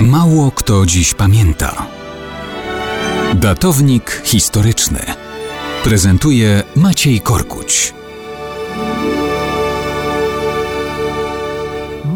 Mało kto dziś pamięta. Datownik historyczny prezentuje Maciej Korkuć.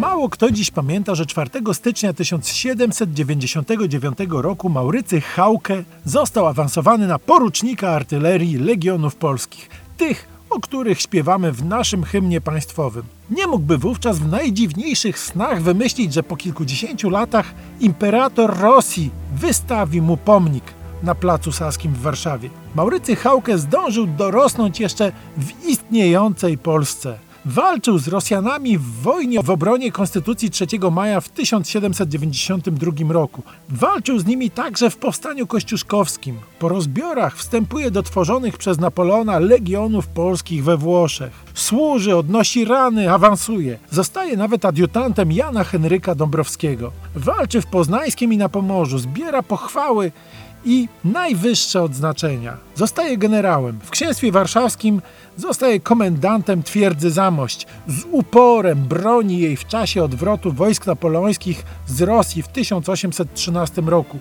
Mało kto dziś pamięta, że 4 stycznia 1799 roku Maurycy Hauke został awansowany na porucznika artylerii Legionów Polskich, tych, o których śpiewamy w naszym hymnie państwowym. Nie mógłby wówczas w najdziwniejszych snach wymyślić, że po kilkudziesięciu latach imperator Rosji wystawi mu pomnik na Placu Saskim w Warszawie. Maurycy Hauke zdążył dorosnąć jeszcze w istniejącej Polsce. Walczył z Rosjanami w wojnie w obronie Konstytucji 3 maja w 1792 roku. Walczył z nimi także w powstaniu kościuszkowskim. Po rozbiorach wstępuje do tworzonych przez Napoleona legionów polskich we Włoszech. Służy, odnosi rany, awansuje. Zostaje nawet adiutantem Jana Henryka Dąbrowskiego. Walczy w Poznańskim i na Pomorzu, zbiera pochwały i najwyższe odznaczenia. Zostaje generałem. W księstwie warszawskim zostaje komendantem twierdzy Zamość. Z uporem broni jej w czasie odwrotu wojsk napoleońskich z Rosji w 1813 roku.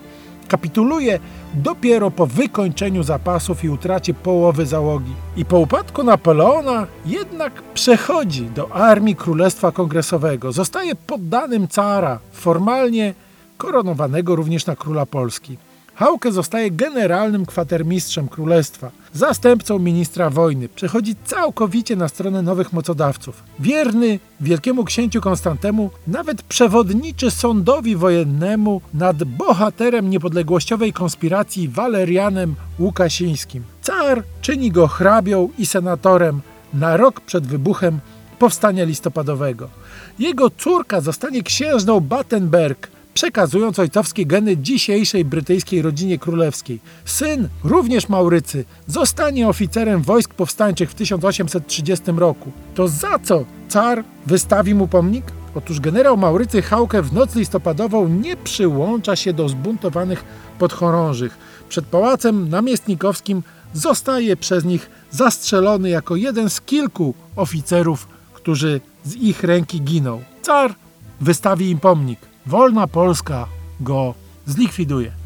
Kapituluje dopiero po wykończeniu zapasów i utracie połowy załogi. I po upadku Napoleona jednak przechodzi do armii Królestwa Kongresowego. Zostaje poddanym cara, formalnie koronowanego również na króla Polski. Hauke zostaje generalnym kwatermistrzem królestwa, zastępcą ministra wojny. Przechodzi całkowicie na stronę nowych mocodawców. Wierny wielkiemu księciu Konstantemu, nawet przewodniczy sądowi wojennemu nad bohaterem niepodległościowej konspiracji Walerianem Łukasińskim. Car czyni go hrabią i senatorem na rok przed wybuchem powstania listopadowego. Jego córka zostanie księżną Battenberg – przekazując ojcowskie geny dzisiejszej brytyjskiej rodzinie królewskiej. Syn, również Maurycy, zostanie oficerem wojsk powstańczych w 1830 roku. To za co car wystawi mu pomnik? Otóż generał Maurycy Hauke w noc listopadową nie przyłącza się do zbuntowanych podchorążych. Przed pałacem namiestnikowskim zostaje przez nich zastrzelony jako jeden z kilku oficerów, którzy z ich ręki giną. Car wystawi im pomnik wolna Polska go zlikwiduje.